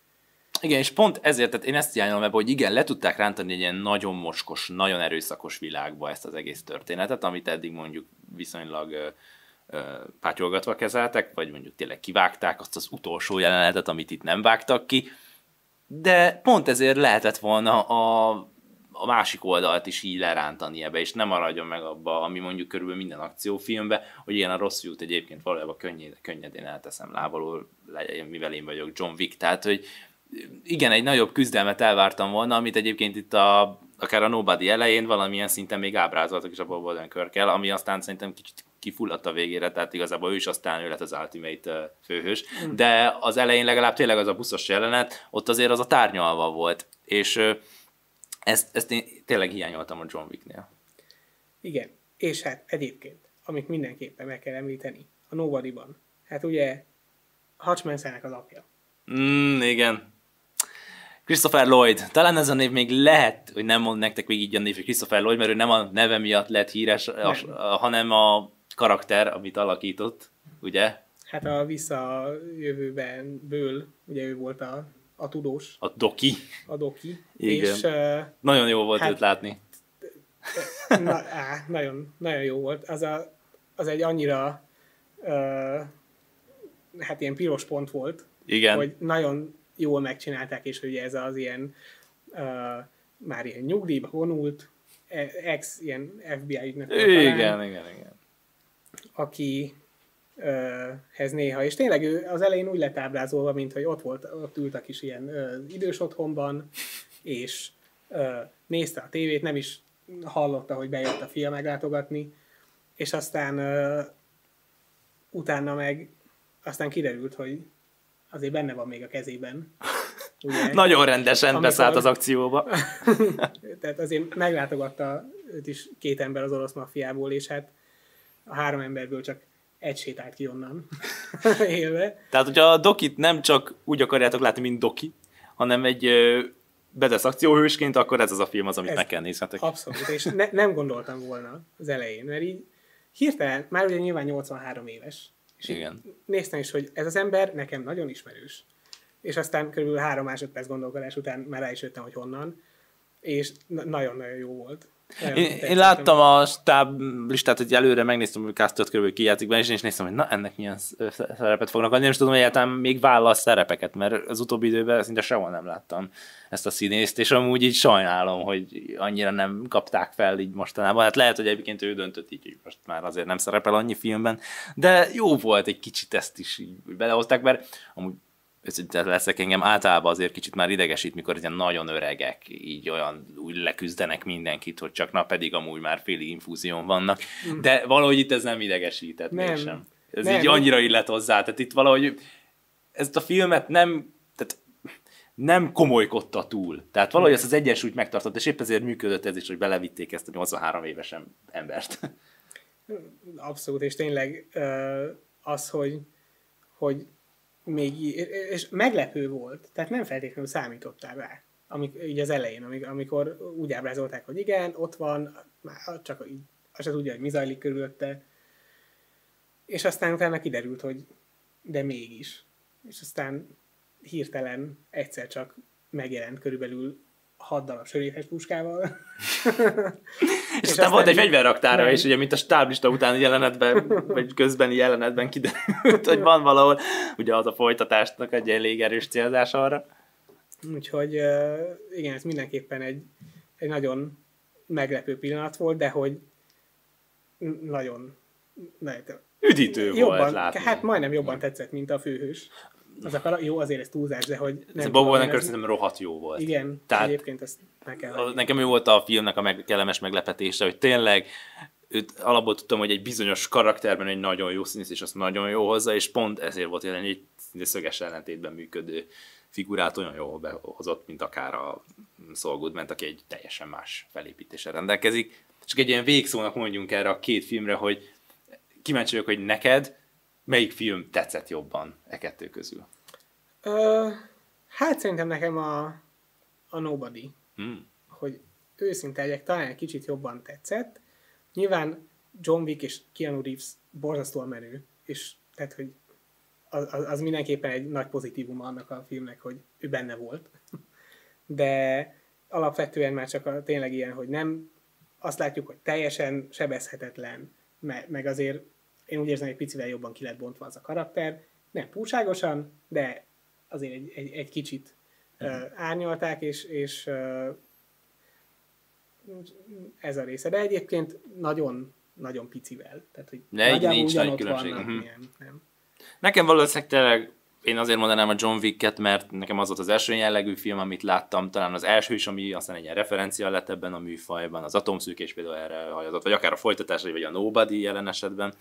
Igen, és pont ezért, tehát én ezt hiányolom ebbe, hogy igen, le tudták rántani egy ilyen nagyon moskos, nagyon erőszakos világba ezt az egész történetet, amit eddig mondjuk viszonylag pátyolgatva kezeltek, vagy mondjuk tényleg kivágták azt az utolsó jelenetet, amit itt nem vágtak ki, de pont ezért lehetett volna a, a másik oldalt is így lerántani ebbe, és nem maradjon meg abba, ami mondjuk körülbelül minden akciófilmbe, hogy ilyen a rossz fiút egyébként valójában könnyed, könnyedén elteszem legyen, mivel én vagyok John Wick, tehát hogy igen, egy nagyobb küzdelmet elvártam volna, amit egyébként itt a, akár a Nobody elején valamilyen szinten még ábrázoltak is a Bob Odenkirkkel, ami aztán szerintem kicsit kifulladt a végére, tehát igazából ő is aztán ő lett az Ultimate főhős, mm. de az elején legalább tényleg az a buszos jelenet, ott azért az a tárnyalva volt, és ezt, ezt én tényleg hiányoltam a John Wicknél. Igen, és hát egyébként, amit mindenképpen meg kell említeni, a Nobody-ban, hát ugye Hutch az apja. Mm, igen. Christopher Lloyd. Talán ez a név még lehet, hogy nem mond nektek még így a név, hogy Christopher Lloyd, mert ő nem a neve miatt lett híres, nem. a, hanem a karakter, amit alakított, ugye? Hát a visszajövőben ből, ugye ő volt a, a tudós. A doki. A doki. Igen. És, uh, nagyon jó volt hát, őt látni. Na, á, nagyon, nagyon jó volt. Az, a, az egy annyira uh, hát ilyen piros pont volt, Igen. hogy nagyon jól megcsinálták, és ugye ez az ilyen uh, már ilyen nyugdíjba vonult, e, ex ilyen FBI ügynök. Igen, igen, igen. Aki hez néha, és tényleg ő az elején úgy lett ábrázolva, mint hogy ott volt, ott ült a kis ilyen ö, idős otthonban, és ö, nézte a tévét, nem is hallotta, hogy bejött a fia meglátogatni, és aztán ö, utána meg aztán kiderült, hogy azért benne van még a kezében. Ugye? Nagyon rendesen Amikor... beszállt az akcióba. Tehát azért meglátogatta őt is két ember az orosz maffiából, és hát a három emberből csak egy sétált ki onnan élve. Tehát, hogyha a dokit nem csak úgy akarjátok látni, mint doki, hanem egy bedesz akcióhősként, akkor ez az a film az, amit ez meg kell nézhetek. Abszolút, és ne, nem gondoltam volna az elején, mert így hirtelen, már ugye nyilván 83 éves, és Igen. néztem is, hogy ez az ember nekem nagyon ismerős. És aztán körülbelül három másodperc gondolkodás után már rá is jöttem, hogy honnan, és nagyon-nagyon jó volt. Én, én láttam a stáb listát, hogy előre megnéztem, hogy Castot körülbelül kijátszik benne, és én is néztem, hogy na, ennek milyen szerepet fognak adni. Is tudom, hogy egyáltalán még vállal szerepeket, mert az utóbbi időben szinte sehol nem láttam ezt a színészt, és amúgy így sajnálom, hogy annyira nem kapták fel így mostanában. Hát lehet, hogy egyébként ő döntött így, hogy most már azért nem szerepel annyi filmben, de jó volt egy kicsit ezt is így belehozták, mert amúgy leszek, engem általában azért kicsit már idegesít, mikor ilyen nagyon öregek, így olyan úgy leküzdenek mindenkit, hogy csak na pedig amúgy már félig infúzión vannak. Mm. De valahogy itt ez nem idegesített nem. mégsem. Ez nem. így annyira illet hozzá. Tehát itt valahogy ezt a filmet nem, tehát nem komolykodta túl. Tehát valahogy ezt az egyensúlyt megtartott, és épp ezért működött ez is, hogy belevitték ezt a 83 évesen embert. Abszolút, és tényleg az, hogy, hogy még és meglepő volt, tehát nem feltétlenül számítottál rá, amik, így az elején, amikor úgy ábrázolták, hogy igen, ott van, már csak így, azt se tudja, hogy mi zajlik körülötte, és aztán utána kiderült, hogy de mégis. És aztán hirtelen egyszer csak megjelent körülbelül hat darab sörétes puskával. és, és aztán volt egy fegyverraktára is, ugye, mint a stáblista utáni jelenetben, vagy közbeni jelenetben kiderült, hogy van valahol, ugye az a folytatásnak egy elég erős célzás arra. Úgyhogy igen, ez mindenképpen egy, egy nagyon meglepő pillanat volt, de hogy nagyon, nagyon üdítő jobban, volt látni. Hát majdnem jobban tetszett, mint a főhős az a jó, azért ez túlzás, de hogy... Nem Bob Odenkirk szerintem rohadt jó volt. Igen, Tehát egyébként ezt meg kell adni. Nekem ő volt a filmnek a meg, kellemes meglepetése, hogy tényleg őt alapból tudtam, hogy egy bizonyos karakterben egy nagyon jó színész, és azt nagyon jó hozza, és pont ezért volt jelen egy szöges ellentétben működő figurát olyan jól behozott, mint akár a Saul Goodman, aki egy teljesen más felépítéssel rendelkezik. Csak egy ilyen végszónak mondjunk erre a két filmre, hogy kíváncsi vagyok, hogy neked Melyik film tetszett jobban e kettő közül? Ö, hát szerintem nekem a, a Nobody. Hmm. Hogy őszinte legyek, talán egy kicsit jobban tetszett. Nyilván John Wick és Keanu Reeves borzasztóan menő, és tehát, hogy az, az mindenképpen egy nagy pozitívum annak a filmnek, hogy ő benne volt. De alapvetően már csak a, tényleg ilyen, hogy nem azt látjuk, hogy teljesen sebezhetetlen, me, meg azért én úgy érzem, hogy egy picivel jobban ki lett bontva az a karakter. Nem túlságosan, de azért egy, egy, egy kicsit uh, árnyalták, és, és uh, ez a része. De egyébként nagyon, nagyon picivel. Tehát, hogy De nagyjából nincs nagy különbség. vannak, Mhm. ilyen, nem. Nekem valószínűleg tényleg én azért mondanám a John Wick-et, mert nekem az volt az első jellegű film, amit láttam, talán az első is, ami aztán egy ilyen referencia lett ebben a műfajban, az atomszűkés például erre hajazott, vagy akár a folytatásai, vagy a Nobody jelen esetben.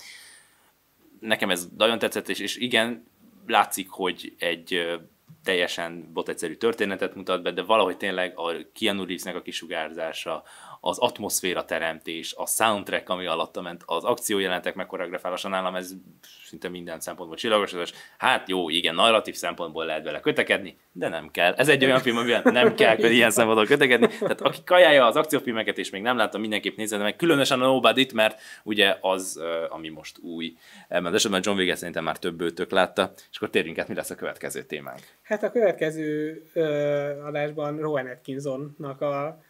Nekem ez nagyon tetszett, és, és igen, látszik, hogy egy teljesen botegyszerű történetet mutat be, de valahogy tényleg a Keanu Reevesnek a kisugárzása, az atmoszféra teremtés, a soundtrack, ami alatta ment, az akciójelentek megkoreografálása nálam, ez szinte minden szempontból csillagos. Hát jó, igen, narratív szempontból lehet vele kötekedni, de nem kell. Ez egy olyan film, amivel nem kell hogy ilyen szempontból kötekedni. Tehát aki kajálja az akciófilmeket, és még nem látta, mindenképp nézze meg, különösen a Nobody-t, mert ugye az, ami most új. Ebben az esetben John Wick szerintem már több őtök látta, és akkor térjünk át, mi lesz a következő témánk. Hát a következő ö, adásban Rowan Atkinsonnak a,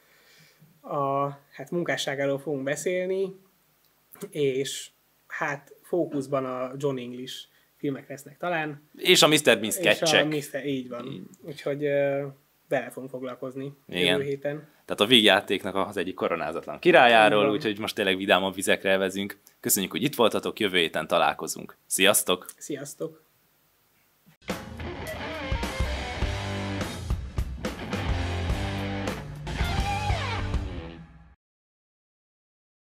a hát munkásságáról fogunk beszélni, és hát fókuszban a John English filmek lesznek talán. És a Mr. Bean És a sketchek. Mr. Így van. Úgyhogy ö, vele fogunk foglalkozni Igen. jövő héten. Tehát a vígjátéknak az egyik koronázatlan királyáról, úgyhogy most tényleg vidámabb vizekre vezünk. Köszönjük, hogy itt voltatok, jövő héten találkozunk. Sziasztok! Sziasztok!